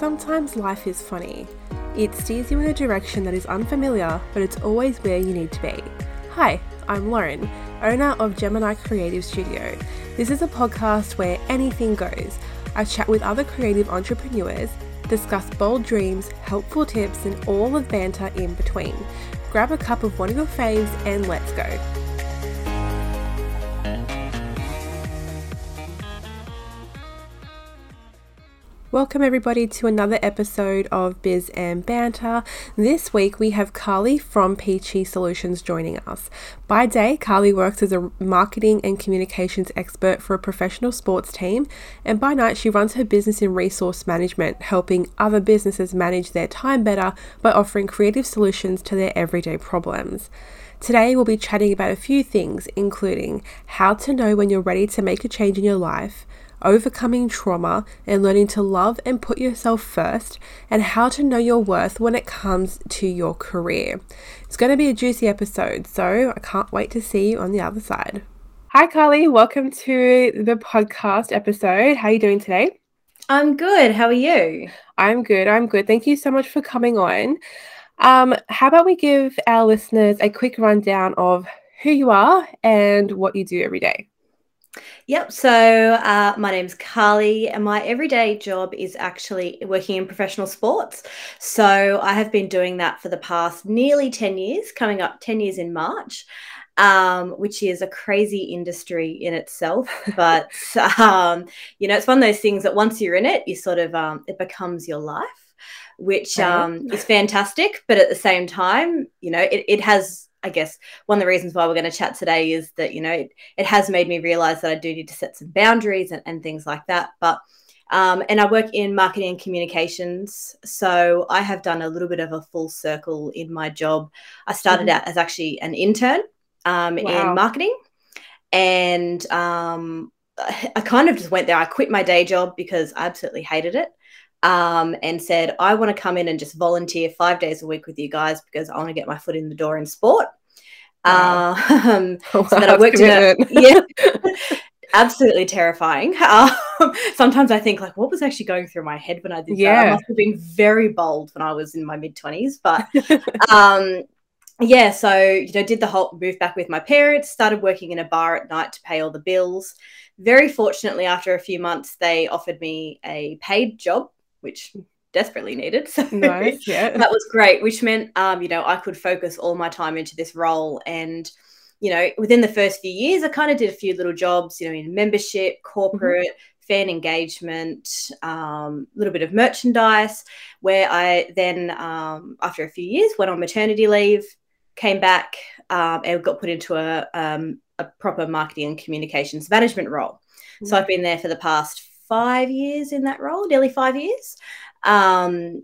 Sometimes life is funny. It steers you in a direction that is unfamiliar, but it's always where you need to be. Hi, I'm Lauren, owner of Gemini Creative Studio. This is a podcast where anything goes. I chat with other creative entrepreneurs, discuss bold dreams, helpful tips, and all the banter in between. Grab a cup of one of your faves and let's go. Welcome, everybody, to another episode of Biz and Banter. This week we have Carly from Peachy Solutions joining us. By day, Carly works as a marketing and communications expert for a professional sports team, and by night, she runs her business in resource management, helping other businesses manage their time better by offering creative solutions to their everyday problems. Today, we'll be chatting about a few things, including how to know when you're ready to make a change in your life overcoming trauma and learning to love and put yourself first, and how to know your worth when it comes to your career. It's going to be a juicy episode, so I can't wait to see you on the other side. Hi, Carly. Welcome to the podcast episode. How are you doing today? I'm good. How are you? I'm good. I'm good. Thank you so much for coming on. Um, how about we give our listeners a quick rundown of who you are and what you do every day? Yep. So uh, my name's Carly, and my everyday job is actually working in professional sports. So I have been doing that for the past nearly 10 years, coming up 10 years in March. Um, which is a crazy industry in itself. But um, you know, it's one of those things that once you're in it, you sort of um, it becomes your life, which um, is fantastic. But at the same time, you know, it, it has I guess one of the reasons why we're going to chat today is that, you know, it, it has made me realize that I do need to set some boundaries and, and things like that. But, um, and I work in marketing and communications. So I have done a little bit of a full circle in my job. I started mm-hmm. out as actually an intern um, wow. in marketing. And um, I kind of just went there. I quit my day job because I absolutely hated it. Um, and said, I want to come in and just volunteer five days a week with you guys because I want to get my foot in the door in sport. Wow. Um, wow, so that I worked in a, yeah, absolutely terrifying. Um, sometimes I think like, what was actually going through my head when I did yeah. that? I must have been very bold when I was in my mid twenties, but um, yeah. So you know, did the whole move back with my parents, started working in a bar at night to pay all the bills. Very fortunately, after a few months, they offered me a paid job, which desperately needed. So nice, yeah. that was great, which meant um, you know, I could focus all my time into this role. And, you know, within the first few years, I kind of did a few little jobs, you know, in membership, corporate, mm-hmm. fan engagement, a um, little bit of merchandise, where I then, um, after a few years, went on maternity leave, came back um, and got put into a, um, a proper marketing and communications management role. Mm-hmm. So I've been there for the past five years in that role, nearly five years. Um,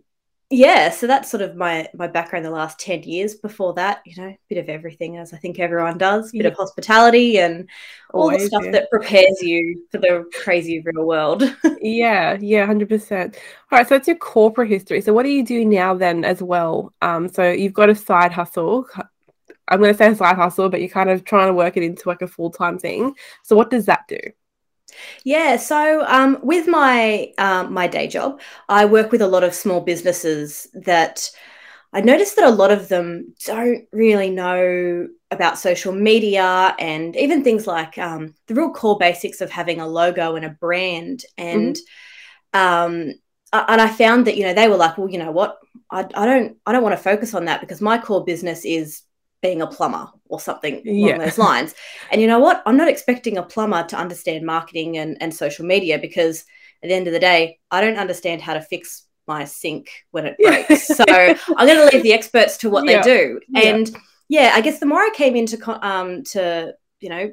yeah, so that's sort of my my background the last 10 years. Before that, you know, a bit of everything as I think everyone does, a bit yeah. of hospitality and all Always, the stuff yeah. that prepares you for the crazy real world. yeah, yeah, 100%. All right, so that's your corporate history. So what do you do now then as well? Um, so you've got a side hustle. I'm going to say a side hustle, but you're kind of trying to work it into like a full-time thing. So what does that do? Yeah, so um, with my um, my day job, I work with a lot of small businesses that I noticed that a lot of them don't really know about social media and even things like um, the real core basics of having a logo and a brand. And mm-hmm. um, and I found that you know they were like, well, you know what, I, I don't I don't want to focus on that because my core business is being a plumber or something yeah. along those lines. And you know what? I'm not expecting a plumber to understand marketing and, and social media because at the end of the day, I don't understand how to fix my sink when it breaks. so I'm going to leave the experts to what yeah. they do. And yeah. yeah, I guess the more I came into um to you know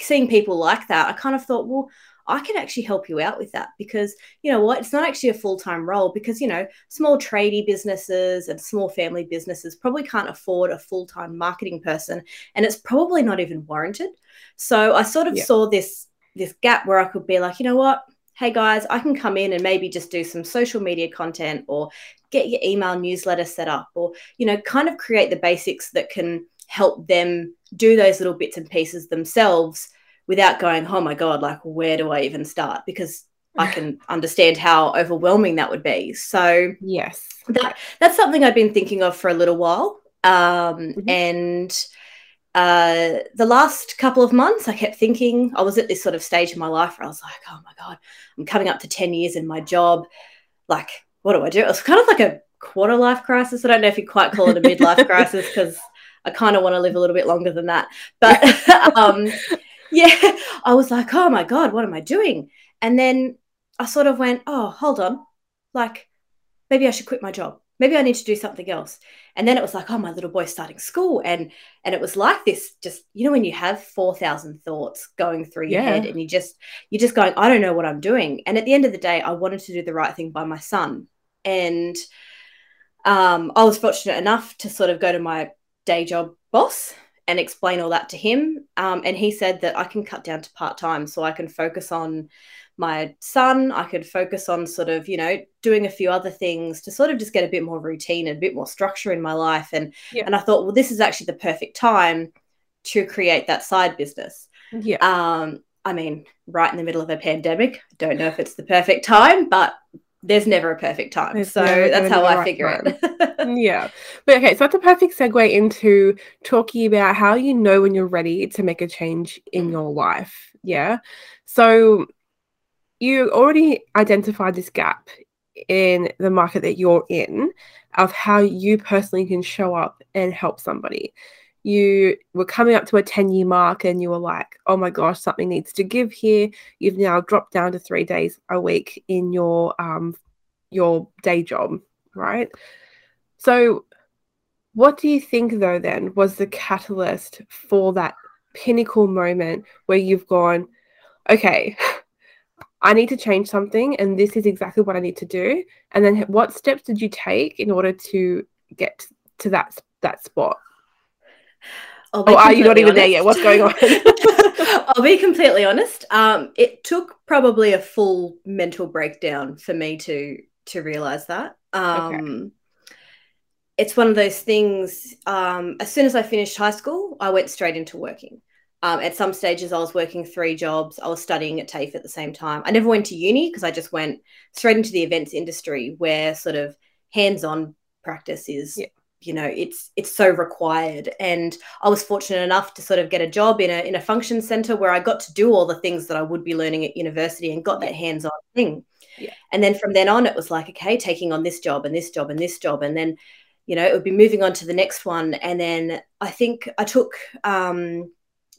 seeing people like that, I kind of thought, well, I can actually help you out with that because you know what? It's not actually a full time role because you know small tradie businesses and small family businesses probably can't afford a full time marketing person, and it's probably not even warranted. So I sort of yeah. saw this this gap where I could be like, you know what? Hey guys, I can come in and maybe just do some social media content or get your email newsletter set up or you know kind of create the basics that can help them do those little bits and pieces themselves without going, oh my God, like, where do I even start? Because I can understand how overwhelming that would be. So yes, that that's something I've been thinking of for a little while. Um, mm-hmm. And uh, the last couple of months, I kept thinking I was at this sort of stage in my life where I was like, oh my god, I'm coming up to ten years in my job. Like, what do I do? It was kind of like a quarter life crisis. I don't know if you quite call it a midlife crisis because I kind of want to live a little bit longer than that. But um, yeah, I was like, oh my god, what am I doing? And then I sort of went, oh, hold on, like maybe I should quit my job. Maybe I need to do something else. And then it was like, oh, my little boy's starting school, and and it was like this. Just you know, when you have four thousand thoughts going through your yeah. head, and you just you're just going, I don't know what I'm doing. And at the end of the day, I wanted to do the right thing by my son, and um, I was fortunate enough to sort of go to my day job boss and explain all that to him. Um, and he said that I can cut down to part time so I can focus on my son. I could focus on sort of, you know, doing a few other things to sort of just get a bit more routine and a bit more structure in my life. And yeah. and I thought, well, this is actually the perfect time to create that side business. Yeah. Um, I mean, right in the middle of a pandemic. Don't know if it's the perfect time, but there's never a perfect time. There's so that's how I right figure time. it. yeah. But okay, so that's a perfect segue into talking about how you know when you're ready to make a change in your life. Yeah. So you already identified this gap in the market that you're in of how you personally can show up and help somebody. You were coming up to a 10 year mark and you were like, oh my gosh, something needs to give here. You've now dropped down to three days a week in your um your day job, right? So what do you think though then was the catalyst for that pinnacle moment where you've gone, okay, I need to change something, and this is exactly what I need to do. And then, what steps did you take in order to get to that that spot? Oh, are you not even honest. there yet? What's going on? I'll be completely honest. Um, it took probably a full mental breakdown for me to to realize that. Um, okay. It's one of those things. Um, as soon as I finished high school, I went straight into working. Um, at some stages, I was working three jobs. I was studying at TAFE at the same time. I never went to uni because I just went straight into the events industry where sort of hands-on practice is, yeah. You know, it's it's so required. And I was fortunate enough to sort of get a job in a in a function center where I got to do all the things that I would be learning at university and got that hands-on thing. Yeah. And then from then on, it was like, okay, taking on this job and this job and this job, and then, you know, it would be moving on to the next one. And then I think I took um,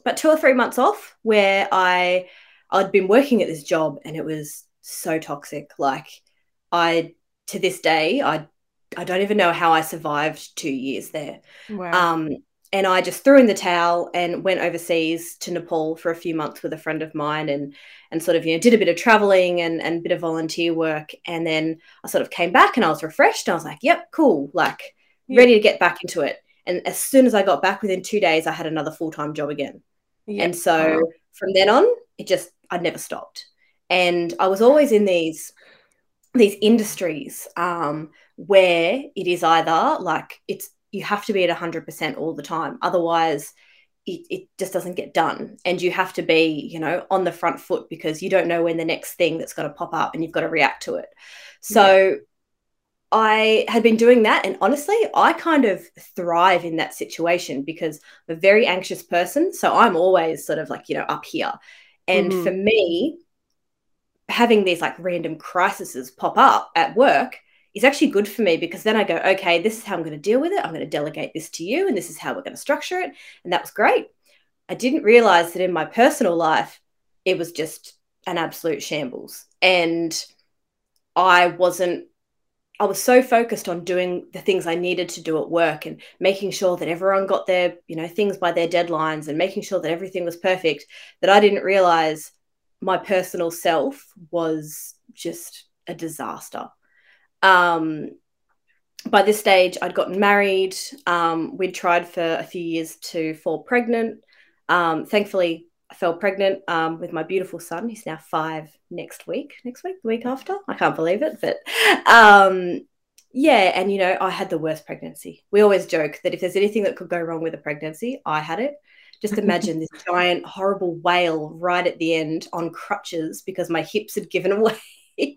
but two or three months off where I I'd been working at this job and it was so toxic. Like I to this day I I don't even know how I survived two years there. Wow. Um, and I just threw in the towel and went overseas to Nepal for a few months with a friend of mine and and sort of you know did a bit of traveling and and a bit of volunteer work and then I sort of came back and I was refreshed. I was like, yep, cool, like yeah. ready to get back into it. And as soon as I got back within two days, I had another full time job again. Yeah. And so wow. from then on, it just I never stopped. And I was always in these these industries um, where it is either like it's you have to be at 100% all the time otherwise it, it just doesn't get done and you have to be you know on the front foot because you don't know when the next thing that's going to pop up and you've got to react to it so yeah. I had been doing that. And honestly, I kind of thrive in that situation because I'm a very anxious person. So I'm always sort of like, you know, up here. And mm-hmm. for me, having these like random crises pop up at work is actually good for me because then I go, okay, this is how I'm going to deal with it. I'm going to delegate this to you, and this is how we're going to structure it. And that was great. I didn't realize that in my personal life, it was just an absolute shambles. And I wasn't I was so focused on doing the things I needed to do at work and making sure that everyone got their, you know, things by their deadlines and making sure that everything was perfect that I didn't realize my personal self was just a disaster. Um, by this stage, I'd gotten married. Um, we'd tried for a few years to fall pregnant. Um, thankfully, I fell pregnant um, with my beautiful son. He's now five next week. Next week, the week after. I can't believe it, but um, yeah. And you know, I had the worst pregnancy. We always joke that if there's anything that could go wrong with a pregnancy, I had it. Just imagine this giant, horrible whale right at the end on crutches because my hips had given away.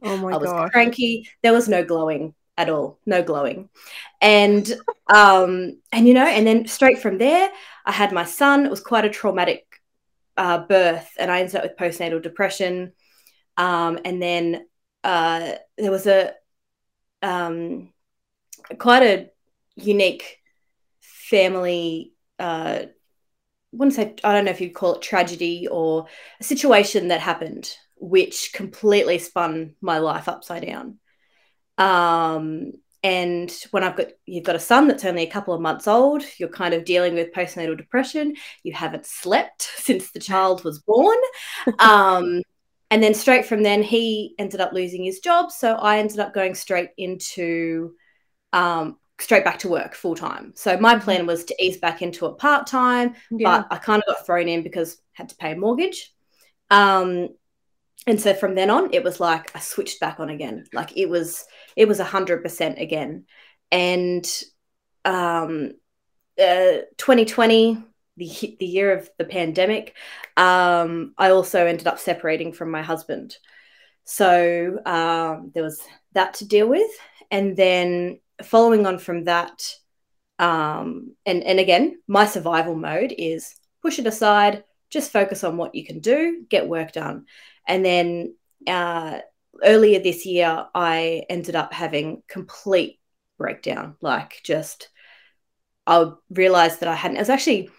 Oh my god. I was gosh. cranky. There was no glowing at all, no glowing. And um, and you know, and then straight from there, I had my son. It was quite a traumatic uh, birth, and I ended up with postnatal depression. Um, and then uh, there was a um, quite a unique family. Uh, wouldn't say I don't know if you'd call it tragedy or a situation that happened which completely spun my life upside down. Um, and when I've got you've got a son that's only a couple of months old, you're kind of dealing with postnatal depression. You haven't slept since the child was born. Um, and then straight from then, he ended up losing his job. So I ended up going straight into um, straight back to work full time. So my plan was to ease back into it part time, Yeah. but I kind of got thrown in because I had to pay a mortgage. Um, and so from then on, it was like I switched back on again. Like it was, it was a hundred percent again. And um, uh, 2020, the the year of the pandemic, um, I also ended up separating from my husband. So um, there was that to deal with, and then following on from that, um, and and again, my survival mode is push it aside, just focus on what you can do, get work done, and then uh, earlier this year, I ended up having complete breakdown, like just I realized that I hadn't. It was actually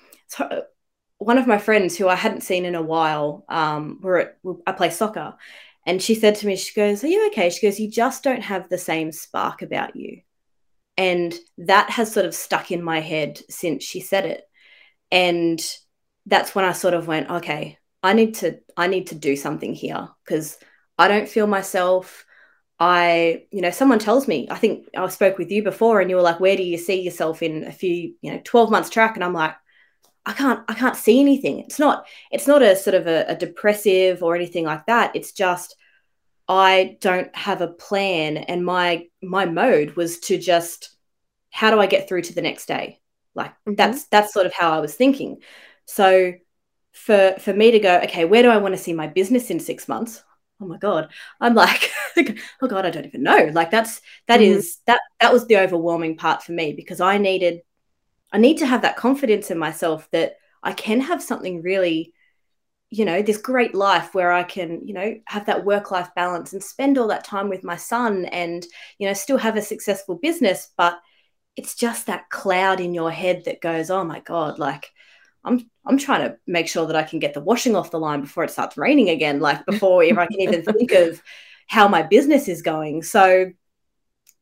one of my friends who I hadn't seen in a while. Um, we're at I play soccer, and she said to me, she goes, "Are you okay?" She goes, "You just don't have the same spark about you," and that has sort of stuck in my head since she said it, and that's when I sort of went, "Okay, I need to I need to do something here because I don't feel myself." I, you know, someone tells me, I think I spoke with you before and you were like, where do you see yourself in a few, you know, 12 months track? And I'm like, I can't, I can't see anything. It's not, it's not a sort of a, a depressive or anything like that. It's just, I don't have a plan. And my, my mode was to just, how do I get through to the next day? Like Mhm. that's, that's sort of how I was thinking. So for, for me to go, okay, where do I want to see my business in six months? oh my god i'm like oh god i don't even know like that's that Mhm. is that that was the overwhelming part for me because i needed i need to have that confidence in myself that i can have something really you know this great life where i can you know have that work life balance and spend all that time with my son and you know still have a successful business but it's just that cloud in your head that goes oh my god like I'm I'm trying to make sure that I can get the washing off the line before it starts raining again, like before if I can even think of how my business is going. So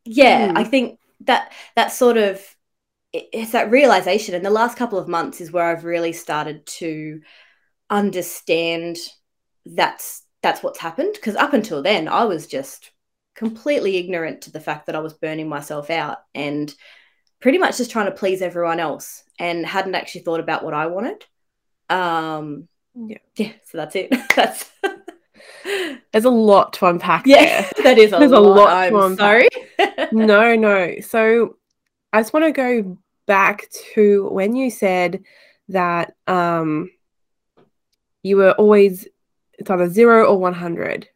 yeah, Mm. I think that that sort of it's that realization and the last couple of months is where I've really started to understand that's that's what's happened because up until then I was just completely ignorant to the fact that I was burning myself out and pretty much just trying to please everyone else and hadn't actually thought about what I wanted. Um, Yeah. yeah, so that's it. that's There's a lot to unpack yeah, there. that is a There's a lot. lot I'm to unpack. sorry. no, no. So I just want to go back to when you said that um you were always it's either zero or 100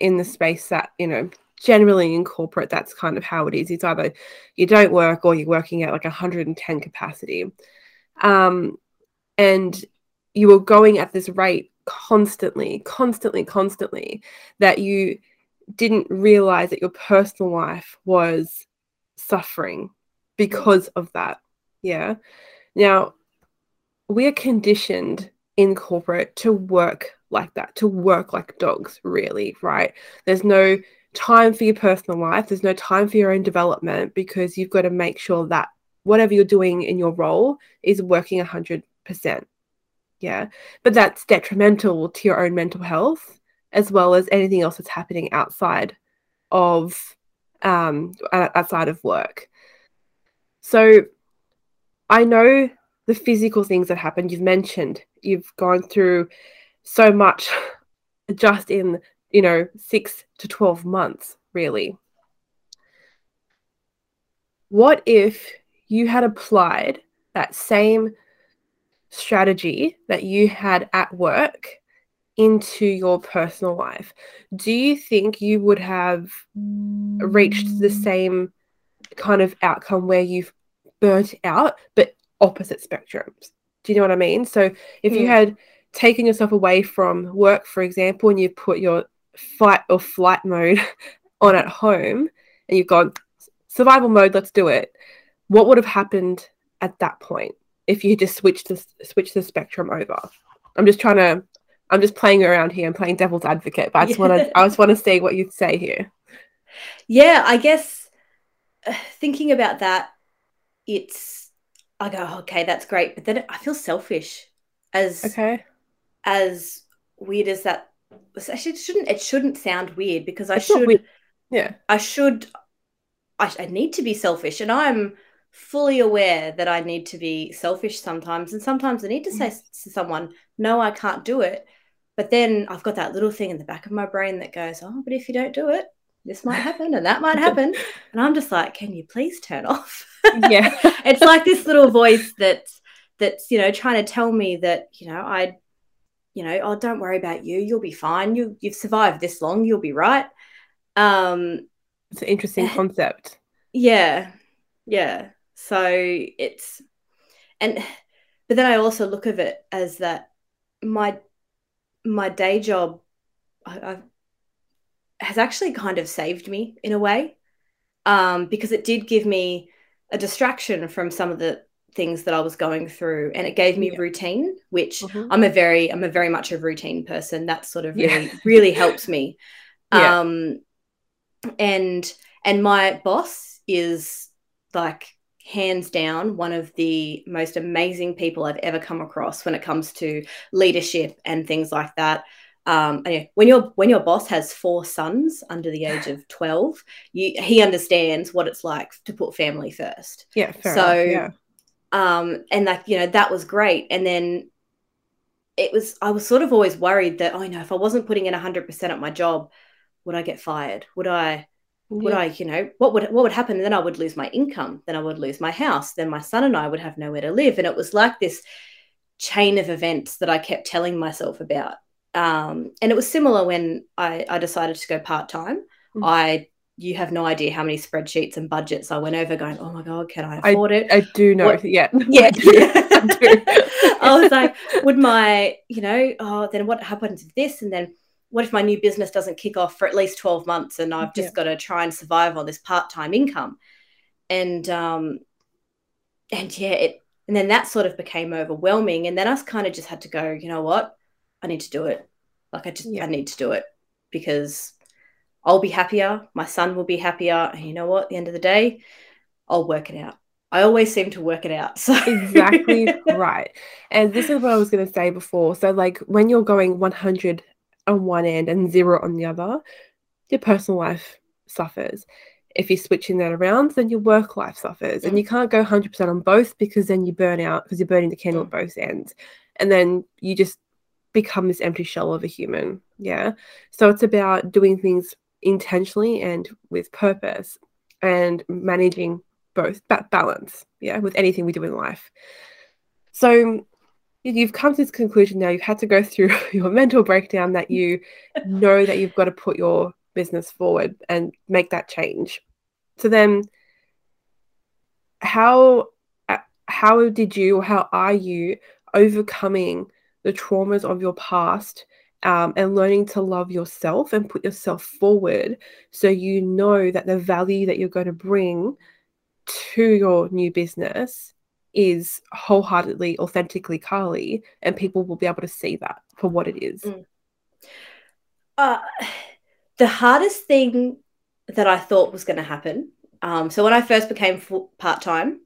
in the space that, you know, generally in corporate, that's kind of how it is. It's either you don't work or you're working at like 110 capacity. Um, and you were going at this rate constantly, constantly, constantly that you didn't realize that your personal life was suffering because of that. Yeah. Now, we are conditioned in corporate to work like that, to work like dogs, really, right? There's no time for your personal life, there's no time for your own development because you've got to make sure that whatever you're doing in your role is working 100%. Yeah. But that's detrimental to your own mental health as well as anything else that's happening outside of um outside of work. So I know the physical things that happened you've mentioned you've gone through so much just in you know 6 to 12 months really what if you had applied that same strategy that you had at work into your personal life, do you think you would have reached the same kind of outcome where you've burnt out, but opposite spectrums? Do you know what I mean? So if you Mm. had taken yourself away from work, for example, and you put your fight or flight mode on at home and you've gone survival mode, let's do it. What would have happened at that point if you just switched the switch the spectrum over? I'm just trying to I'm just playing around here and playing devil's advocate, but I just want to I just want to see what you'd say here. Yeah, I guess uh, thinking about that, it's I go, "Oh, okay, that's great, but then I feel selfish as Okay. as weird as that. Actually, it shouldn't it shouldn't sound weird because I It's should. Yeah. I should I, I need to be selfish, and I'm fully aware that I need to be selfish sometimes, and sometimes I need to mm. say to someone, "No, I can't do it." But then I've got that little thing in the back of my brain that goes, "Oh, but if you don't do it, this might happen, and that might happen," and I'm just like, "Can you please turn off?" Yeah. it's like this little voice that's that's you know trying to tell me that you know I, you know, oh, don't worry about you, you'll be fine. You you've survived this long, you'll be right. Um, It's an interesting concept. yeah, yeah. So it's and but then I also look of it as that my my day job I, I, has actually kind of saved me in a way um, because it did give me a distraction from some of the things that I was going through, and it gave me Yeah. routine, which Mhm. I'm a very I'm a very much a routine person. That sort of Yeah. really really helps me. Yeah. Um, and and my boss is like hands down one of the most amazing people I've ever come across when it comes to leadership and things like that. Um, and yeah, when your when your boss has four sons under the age of twelve, you he understands what it's like to put family first. Yeah. Fair so enough. um and like you know that was great. And then it was i was sort of always worried that oh no if i wasn't putting in 100% at my job would i get fired? Would i would Yeah. i you know what would what would happen? And then i would lose my income. Then i would lose my house. Then my son and i would have nowhere to live. And it was like this chain of events that i kept telling myself about um and it was similar when i i decided to go part-time Mm. i you have no idea how many spreadsheets and budgets i went over going oh my god can i I- afford it I do know. What- Yeah. yeah. I. I. I was like, would my, you know, oh, then what happens if this? And then what if my new business doesn't kick off for at least 12 months and I've just got to try and survive on this part-time income? And um and yeah, it and then that sort of became overwhelming. And then I kind of just had to go, you know what? I need to do it. Like I just Yeah. I need to do it because I'll be happier, my son will be happier, and you know what? At the end of the day, I'll work it out. I always seem to work it out. So exactly right. And this is what I was going to say before. So, like, when you're going 100 on one end and zero on the other, your personal life suffers. If you're switching that around, then your work life suffers. And Mm. you can't go 100% on both because then you burn out because you're burning the candle Mm. at both ends. And then you just become this empty shell of a human. Yeah. So, it's about doing things intentionally and with purpose and managing both that balance yeah with anything we do in life so you- you've come to this conclusion now you've had to go through your mental breakdown that you know that you've got to put your business forward and make that change so then how uh, how did you how are you overcoming the traumas of your past um, and learning to love yourself and put yourself forward so you know that the value that you're going to bring to your new business is wholeheartedly, authentically Carly, and people will be able to see that for what it is. Mm. uh, the hardest thing that I thought was going to happen. Um, so when I first became full, part-time,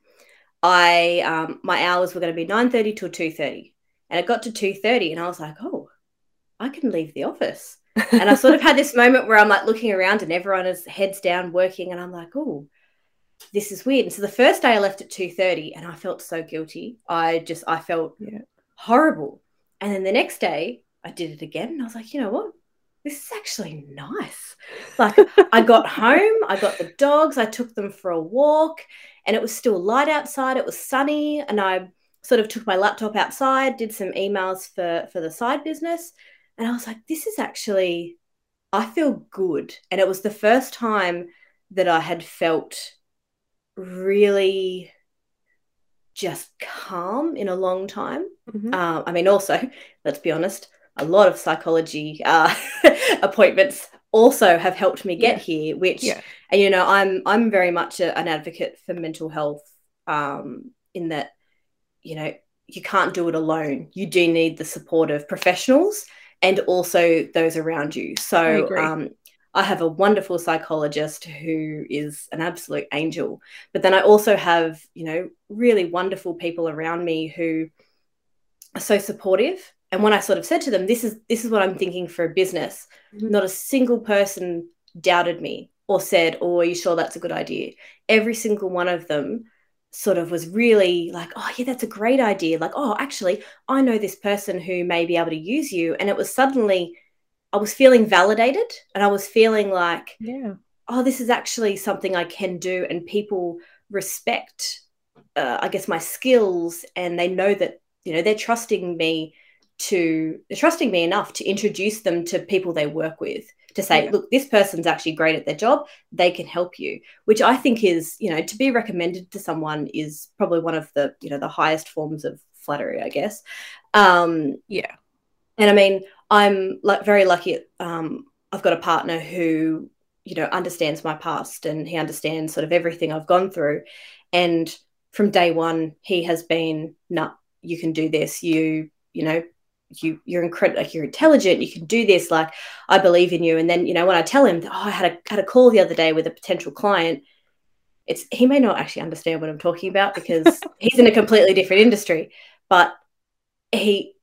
I um, my hours were going to be 9:30 till 2:30. And it got to 2:30 and I was like, "Oh, I can leave the office." And I sort of had this moment where I'm like looking around and everyone is heads down working and I'm like, "Oh, this is weird." And so the first day I left at 2:30 and I felt so guilty. I just I felt Yeah. horrible. And then the next day I did it again and I was like, "You know what? This is actually nice." Like I got home, I got the dogs, I took them for a walk, and it was still light outside. It was sunny, and I sort of took my laptop outside, did some emails for for the side business, and I was like, this is actually I feel good. And it was the first time that I had felt really just calm in a long time. Mm-hmm. Uh, I mean, also, let's be honest, a lot of psychology uh, appointments also have helped me get yeah. here. Which, yeah. and you know, I'm I'm very much a, an advocate for mental health. Um, in that, you know, you can't do it alone. You do need the support of professionals and also those around you. So, I, um, I have a wonderful psychologist who is an absolute angel. But then I also have, you know, really wonderful people around me who are so supportive. And when I sort of said to them, this is this is what I'm thinking for a business, mm-hmm. not a single person doubted me or said, Oh, are you sure that's a good idea? Every single one of them sort of was really like, oh, yeah, that's a great idea. Like, oh, actually, I know this person who may be able to use you. And it was suddenly, I was feeling validated and I was feeling like, yeah, oh, this is actually something I can do. And people respect, uh, I guess, my skills and they know that, you know, they're trusting me to, they're trusting me enough to introduce them to people they work with to say, yeah. look, this person's actually great at their job. They can help you, which I think is, you know, to be recommended to someone is probably one of the, you know, the highest forms of flattery, I guess. Um, yeah. And I mean, I'm like very lucky. Um, I've got a partner who, you know, understands my past and he understands sort of everything I've gone through. And from day one, he has been, nah, you can do this. You, you know, you you're incredible like you're intelligent you can do this like i believe in you. And then you know when i tell him oh i had a had a call the other day with a potential client it's he may not actually understand what i'm talking about because he's in a completely different industry but he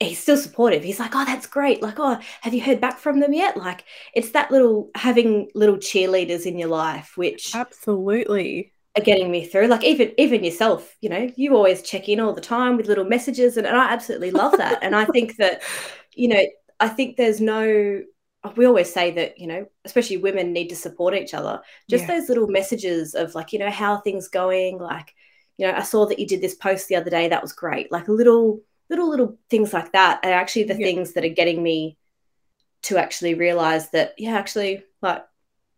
he's still supportive. He's like oh that's great. Like oh have you heard back from them yet? Like it's that little having little cheerleaders in your life which absolutely are getting me through. Like even even yourself, you know, you always check in all the time with little messages, and, and I absolutely love that. and I think that, you know, I think there's no. We always say that you know, especially women need to support each other. Just yeah. those little messages of like, you know, how things going. Like, you know, I saw that you did this post the other day. That was great. Like little little little things like that are actually the yeah. things that are getting me to actually realize that yeah, actually, like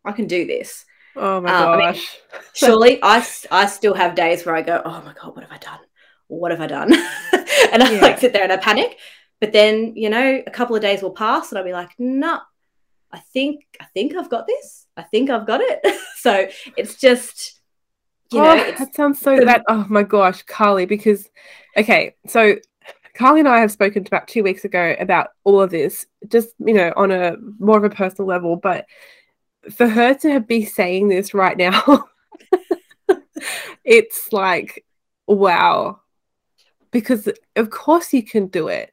I can do this Oh my um, gosh. I mean, surely I, I still have days where I go, oh my God, what have I done? What have I done? and I yeah. like sit there and I panic. But then, you know, a couple of days will pass and I'll be like, no, I think, I think I've got this. I think I've got it. so it's just, you know, oh, that sounds so that, oh my gosh, Carly, because, okay, so Carly and I have spoken about two weeks ago about all of this, just, you know, on a more of a personal level, but for her to be saying this right now, it's like, wow. Because of course you can do it.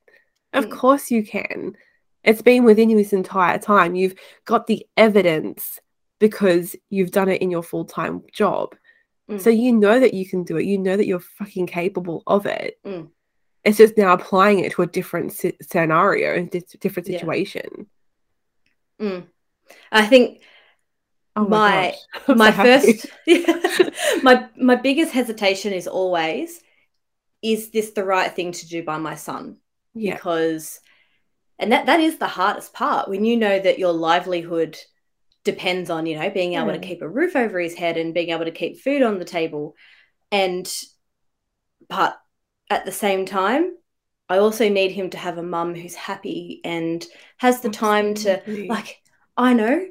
Of mm. course you can. It's been within you this entire time. You've got the evidence because you've done it in your full time job. Mm. So you know that you can do it. You know that you're fucking capable of it. Mm. It's just now applying it to a different scenario and different situation. Yeah. Mm. I think Oh my my, my so first my my biggest hesitation is always is this the right thing to do by my son yeah. because and that that is the hardest part when you know that your livelihood depends on you know being able yeah. to keep a roof over his head and being able to keep food on the table and but at the same time I also need him to have a mum who's happy and has the Absolutely. time to like I know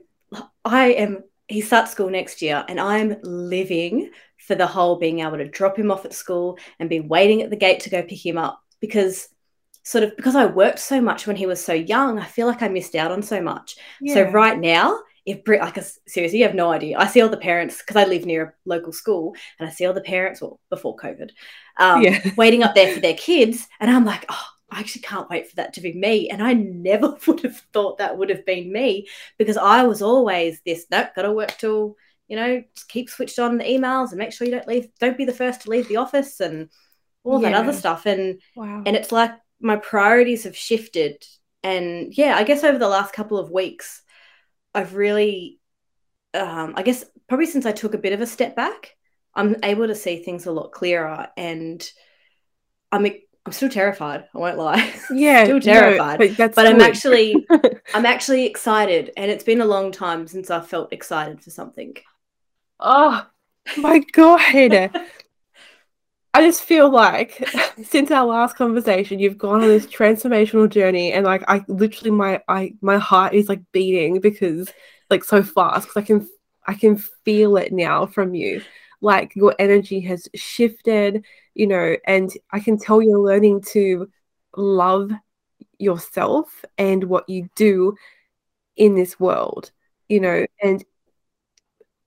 I am he starts school next year and I'm living for the whole being able to drop him off at school and be waiting at the gate to go pick him up because sort of because I worked so much when he was so young, I feel like I missed out on so much. Yeah. So right now, if Brit, like seriously, you have no idea. I see all the parents because I live near a local school, and I see all the parents, well, before COVID, um, yeah. waiting up there for their kids, and I'm like, oh, I actually can't wait for that to be me. And I never would have thought that would have been me because I was always this, nope, gotta work till, you know, just keep switched on the emails and make sure you don't leave, don't be the first to leave the office and all yeah. that other stuff. And wow. and it's like my priorities have shifted. And yeah, I guess over the last couple of weeks, I've really um, I guess probably since I took a bit of a step back, I'm able to see things a lot clearer and I'm I'm still terrified. I won't lie. Yeah, still terrified. No, but, but I'm actually I'm actually excited, and it's been a long time since I felt excited for something. Oh my god! I just feel like since our last conversation, you've gone on this transformational journey, and like I literally my I my heart is like beating because like so fast because I can I can feel it now from you. Like your energy has shifted, you know, and I can tell you're learning to love yourself and what you do in this world, you know, and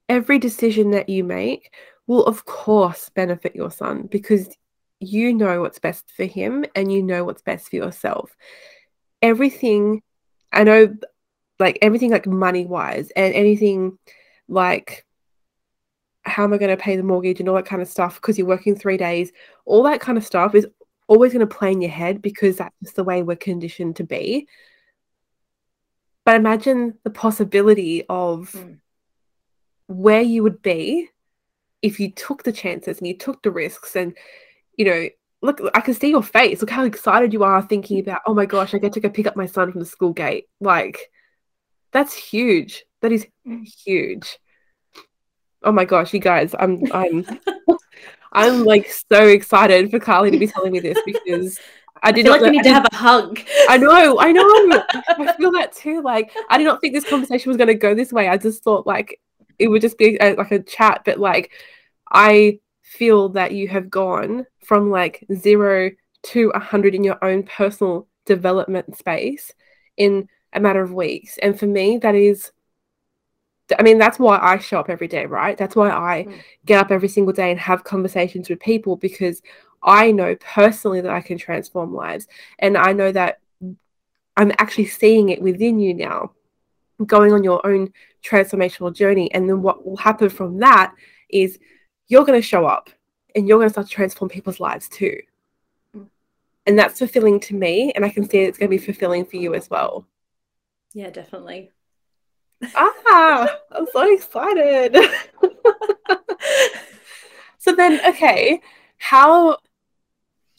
every decision that you make will, of course, benefit your son because you know what's best for him and you know what's best for yourself. Everything, I know, like everything, like money wise, and anything like how am I going to pay the mortgage and all that kind of stuff because you're working three days, all that kind of stuff is always going to play in your head because that's just the way we're conditioned to be. But imagine the possibility of mm. where you would be if you took the chances and you took the risks and you know look i can see your face look how excited you are thinking mm. about oh my gosh i get to go pick up my son from the school gate like that's huge that is mm. huge oh my gosh you guys i'm i'm i'm like so excited for carly to be telling me this because I did I not like we need to have a hug. I know, I know. I feel that too. Like I did not think this conversation was going to go this way. I just thought like it would just be a, like a chat, but like I feel that you have gone from like zero to a hundred in your own personal development space in a matter of weeks. And for me, that is I mean, that's why I show up every day, right? That's why I mm. get up every single day and have conversations with people because I know personally that I can transform lives. And I know that I'm actually seeing it within you now going on your own transformational journey. And then what will happen from that is you're going to show up and you're going to start to transform people's lives too. Mm. And that's fulfilling to me. And I can see it's going to be fulfilling for you as well. Yeah, definitely. Ah, I'm so excited. so then, okay, how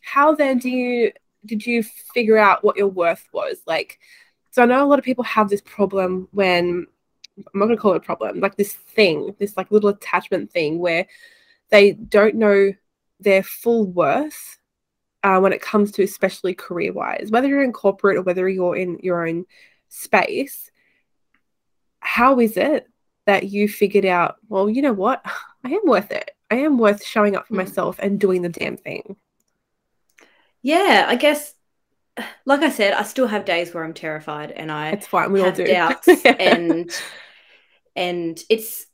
how then do you did you figure out what your worth was like? So I know a lot of people have this problem when I'm not gonna call it a problem, like this thing, this like little attachment thing where they don't know their full worth uh, when it comes to especially career wise, whether you're in corporate or whether you're in your own space. How is it that you figured out, well, you know what? I am worth it. I am worth showing up for mm. myself and doing the damn thing. Yeah, I guess like I said, I still have days where I'm terrified and I it's fine. We have all do. doubts yeah. and and it's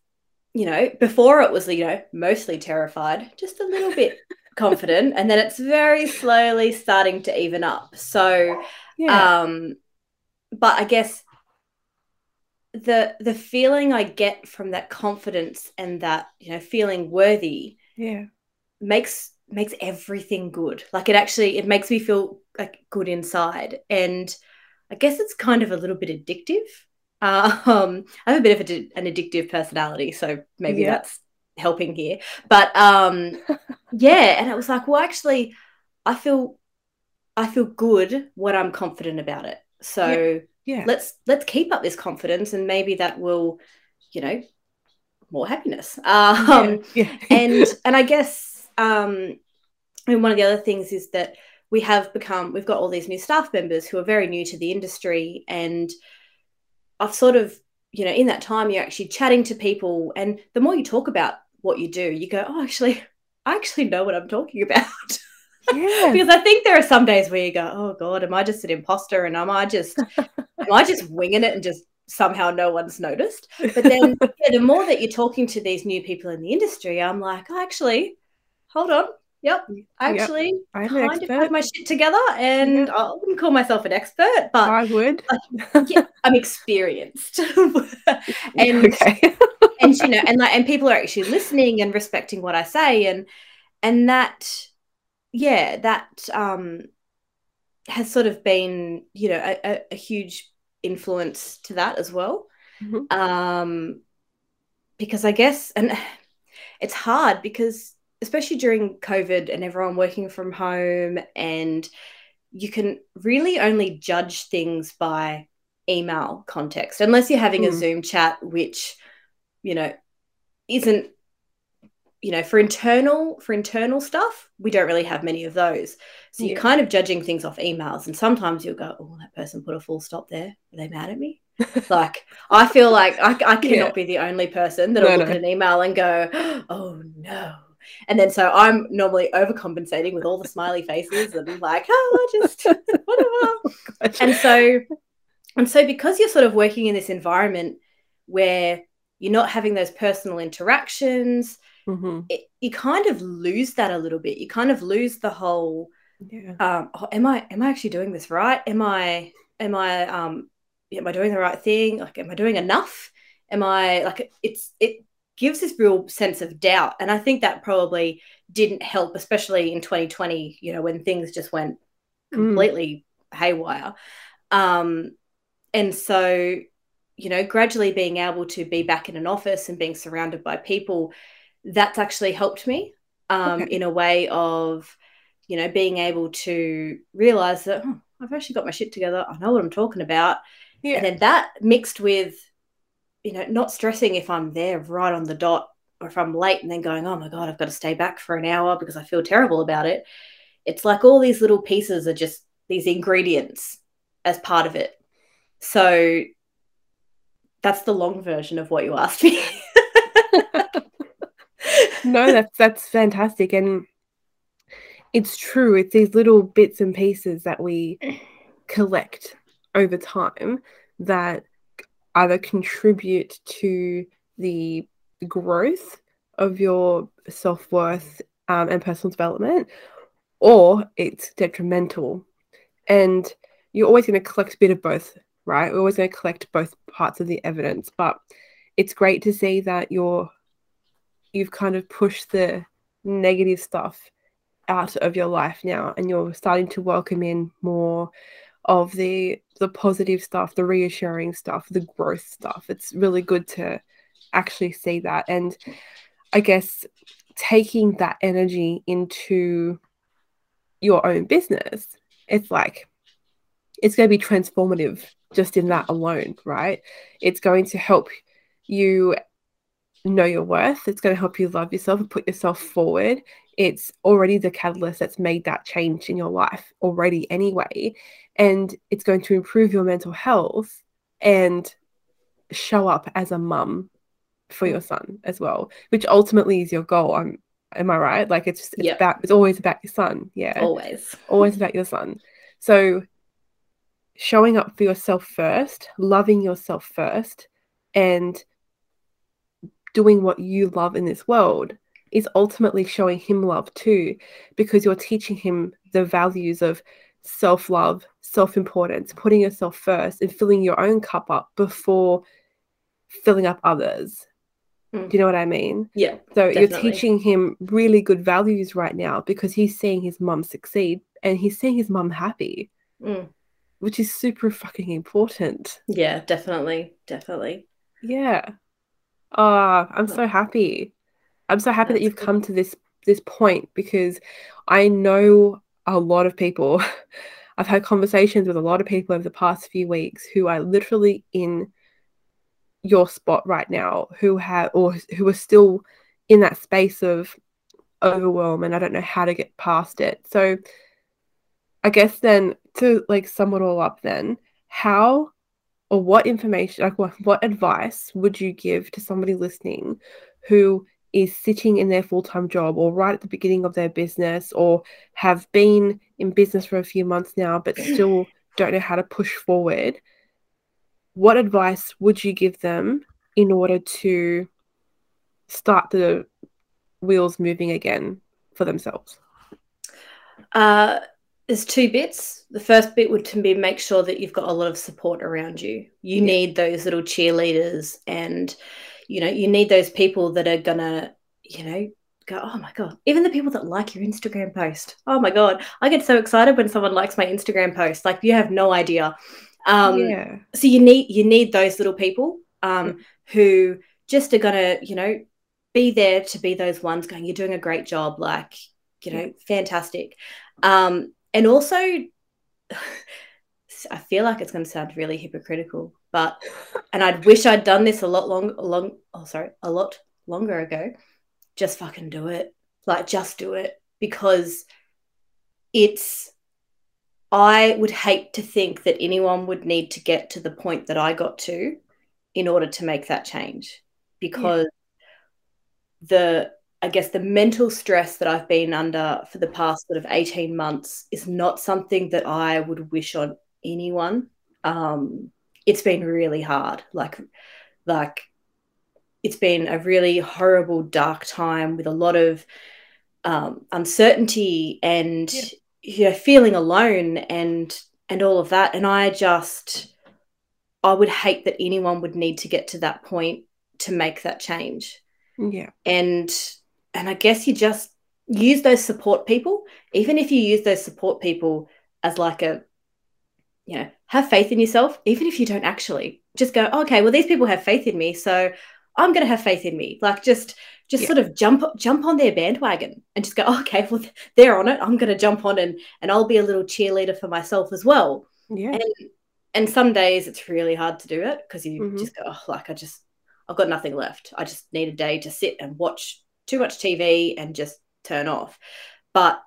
you know before it was you know mostly terrified, just a little bit confident, and then it's very slowly starting to even up. So, yeah. um, but I guess the the feeling I get from that confidence and that you know feeling worthy, yeah, makes makes everything good. Like it actually it makes me feel like good inside. And I guess it's kind of a little bit addictive. Um, I have a bit of a, an addictive personality, so maybe yeah. that's helping here. But um, yeah, and it was like, well, actually, I feel I feel good when I'm confident about it. So yeah. Yeah. let's let's keep up this confidence, and maybe that will, you know, more happiness. Um, yeah. yeah. and and I guess um, I mean, one of the other things is that we have become we've got all these new staff members who are very new to the industry and i've sort of you know in that time you're actually chatting to people and the more you talk about what you do you go oh actually i actually know what i'm talking about yeah. because i think there are some days where you go oh god am i just an imposter and am i just am i just winging it and just somehow no one's noticed but then yeah, the more that you're talking to these new people in the industry i'm like oh, actually hold on Yep. Actually, yep. I'm kind of have my shit together, and. I wouldn't call myself an expert, but I would. yeah, I'm experienced, and and you know, and like, and people are actually listening and respecting what I say, and and that, yeah, that um has sort of been, you know, a, a huge influence to that as well. Mm-hmm. Um, because I guess, and it's hard because especially during COVID and everyone working from home, and you can really only judge things by email context, unless you're having mm. a Zoom chat, which, you know, isn't you know for internal for internal stuff we don't really have many of those so yeah. you're kind of judging things off emails and sometimes you'll go oh that person put a full stop there are they mad at me like i feel like i, I cannot yeah. be the only person that'll no, look no. at an email and go oh no and then so i'm normally overcompensating with all the smiley faces and like oh I just whatever oh, and so and so because you're sort of working in this environment where you're not having those personal interactions mm-hmm. it, you kind of lose that a little bit. You kind of lose the whole. Yeah. Um, oh, am I am I actually doing this right? Am I am I um am I doing the right thing? Like, am I doing enough? Am I like it's it gives this real sense of doubt, and I think that probably didn't help, especially in 2020. You know, when things just went mm. completely mm. haywire. Um, and so you know, gradually being able to be back in an office and being surrounded by people that's actually helped me um, okay. in a way of, you know, being able to realize that oh, I've actually got my shit together. I know what I'm talking about. Yeah. And then that mixed with, you know, not stressing if I'm there right on the dot or if I'm late and then going, oh my God, I've got to stay back for an hour because I feel terrible about it. It's like all these little pieces are just these ingredients as part of it. So that's the long version of what you asked me. no, that's that's fantastic, and it's true. It's these little bits and pieces that we collect over time that either contribute to the growth of your self worth um, and personal development, or it's detrimental. And you're always going to collect a bit of both, right? We're always going to collect both parts of the evidence, but it's great to see that you're you've kind of pushed the negative stuff out of your life now and you're starting to welcome in more of the the positive stuff the reassuring stuff the growth stuff. It's really good to actually see that. And i guess taking that energy into your own business it's like it's going to be transformative just in that alone right? It's going to help you know your worth. It's going to help you love yourself and put yourself forward. It's already the catalyst that's made that change in your life already, anyway. And it's going to improve your mental health and show up as a mum for your son as well, which ultimately is your goal. I'm am I right? Like it's, it's yep. about it's always about your son. Yeah. Always. Always about your son. So showing up for yourself first, loving yourself first, and doing what you love in this world is ultimately showing him love too, because you're teaching him the values of self love, self importance, putting yourself first, and filling your own cup up before filling up others. Mm. Do you know what I mean? Yeah. So definitely. you're teaching him really good values right now because he's seeing his mum succeed and he's seeing his mum happy, mm. which is super fucking important. Yeah, definitely. Definitely. Yeah. Oh, I'm so happy. I'm so happy That's that you've good. come to this this point because I know a lot of people. I've had conversations with a lot of people over the past few weeks who are literally in your spot right now, who have or who are still in that space of overwhelm and I don't know how to get past it. So I guess then to like sum it all up then, how or what information like what, what advice would you give to somebody listening who is sitting in their full-time job or right at the beginning of their business or have been in business for a few months now but still don't know how to push forward? What advice would you give them in order to start the wheels moving again for themselves? Uh there's two bits. The first bit would to be make sure that you've got a lot of support around you. You yeah. need those little cheerleaders and you know, you need those people that are gonna, you know, go, oh my God. Even the people that like your Instagram post. Oh my God. I get so excited when someone likes my Instagram post. Like you have no idea. Um yeah. so you need you need those little people um yeah. who just are gonna, you know, be there to be those ones going, you're doing a great job, like, you know, fantastic. Um, and also, I feel like it's going to sound really hypocritical, but, and I'd wish I'd done this a lot long, long, oh, sorry, a lot longer ago. Just fucking do it. Like, just do it because it's, I would hate to think that anyone would need to get to the point that I got to in order to make that change because yeah. the I guess the mental stress that I've been under for the past sort of 18 months is not something that I would wish on anyone. Um, it's been really hard. Like, like it's been a really horrible, dark time with a lot of um, uncertainty and yeah. you know feeling alone and and all of that. And I just I would hate that anyone would need to get to that point to make that change. Yeah. And and I guess you just use those support people, even if you use those support people as like a you know, have faith in yourself, even if you don't actually. Just go, okay, well, these people have faith in me, so I'm going to have faith in me. Like just just yeah. sort of jump jump on their bandwagon and just go, oh, okay, well, they're on it. I'm going to jump on and and I'll be a little cheerleader for myself as well. Yeah. And and some days it's really hard to do it because you mm-hmm. just go, oh, like I just I've got nothing left. I just need a day to sit and watch too much TV and just turn off. But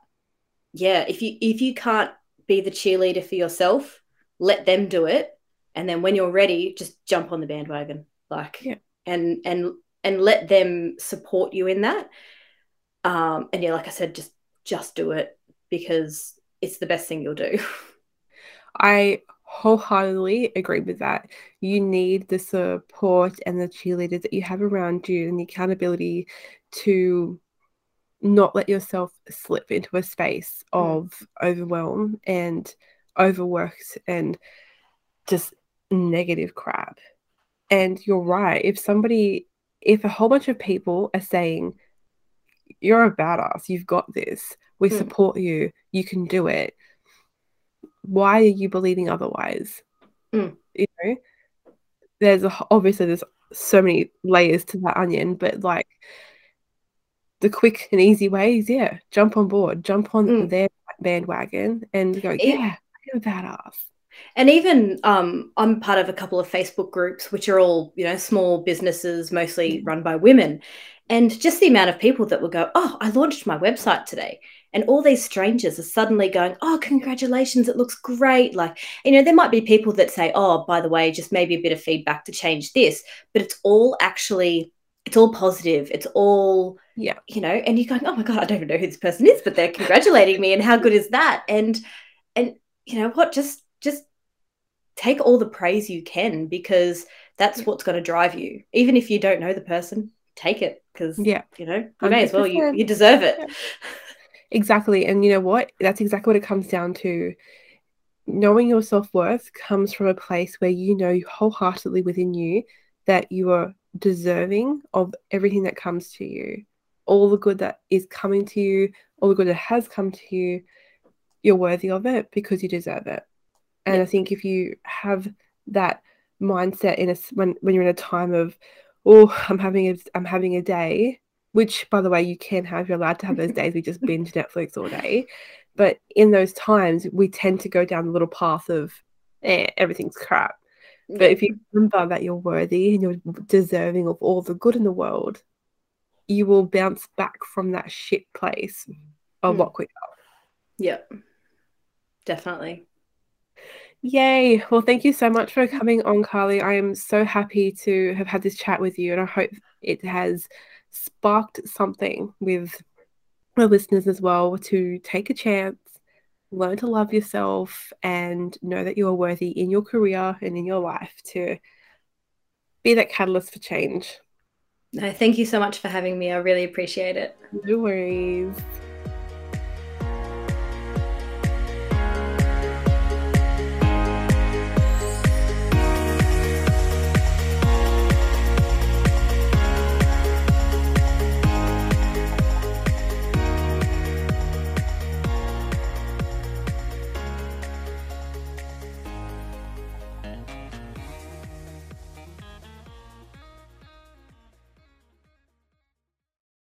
yeah, if you if you can't be the cheerleader for yourself, let them do it, and then when you're ready, just jump on the bandwagon, like yeah. and and and let them support you in that. Um, and yeah, like I said, just just do it because it's the best thing you'll do. I wholeheartedly agree with that. You need the support and the cheerleaders that you have around you and the accountability to not let yourself slip into a space mm. of overwhelm and overworked and just negative crap. And you're right. If somebody, if a whole bunch of people are saying, you're a badass, you've got this, we mm. support you, you can do it why are you believing otherwise? Mm. You know, there's a, obviously there's so many layers to that onion, but like the quick and easy ways, yeah, jump on board, jump on mm. their bandwagon, and go yeah, I'm badass. And even um, I'm part of a couple of Facebook groups, which are all you know small businesses, mostly mm. run by women, and just the amount of people that will go, "Oh, I launched my website today," and all these strangers are suddenly going oh congratulations it looks great like you know there might be people that say oh by the way just maybe a bit of feedback to change this but it's all actually it's all positive it's all yeah you know and you're going oh my god i don't even know who this person is but they're congratulating me and how good is that and and you know what just just take all the praise you can because that's what's going to drive you even if you don't know the person take it because yeah you know you may as well you, you deserve it Exactly. And you know what? That's exactly what it comes down to. Knowing your self worth comes from a place where you know wholeheartedly within you that you are deserving of everything that comes to you. All the good that is coming to you, all the good that has come to you, you're worthy of it because you deserve it. And yeah. I think if you have that mindset in a when when you're in a time of oh I'm having a I'm having a day which by the way you can have you're allowed to have those days we just binge netflix all day but in those times we tend to go down the little path of eh, everything's crap but if you remember that you're worthy and you're deserving of all the good in the world you will bounce back from that shit place a mm. lot quicker yeah definitely Yay. Well, thank you so much for coming on, Carly. I am so happy to have had this chat with you, and I hope it has sparked something with the listeners as well to take a chance, learn to love yourself, and know that you are worthy in your career and in your life to be that catalyst for change. No, thank you so much for having me. I really appreciate it. No worries.